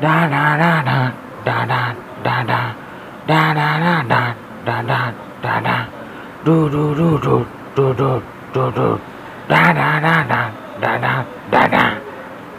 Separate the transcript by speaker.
Speaker 1: da da da da da da da da da da da da da da da da do do do do do do do do da da da da da da da da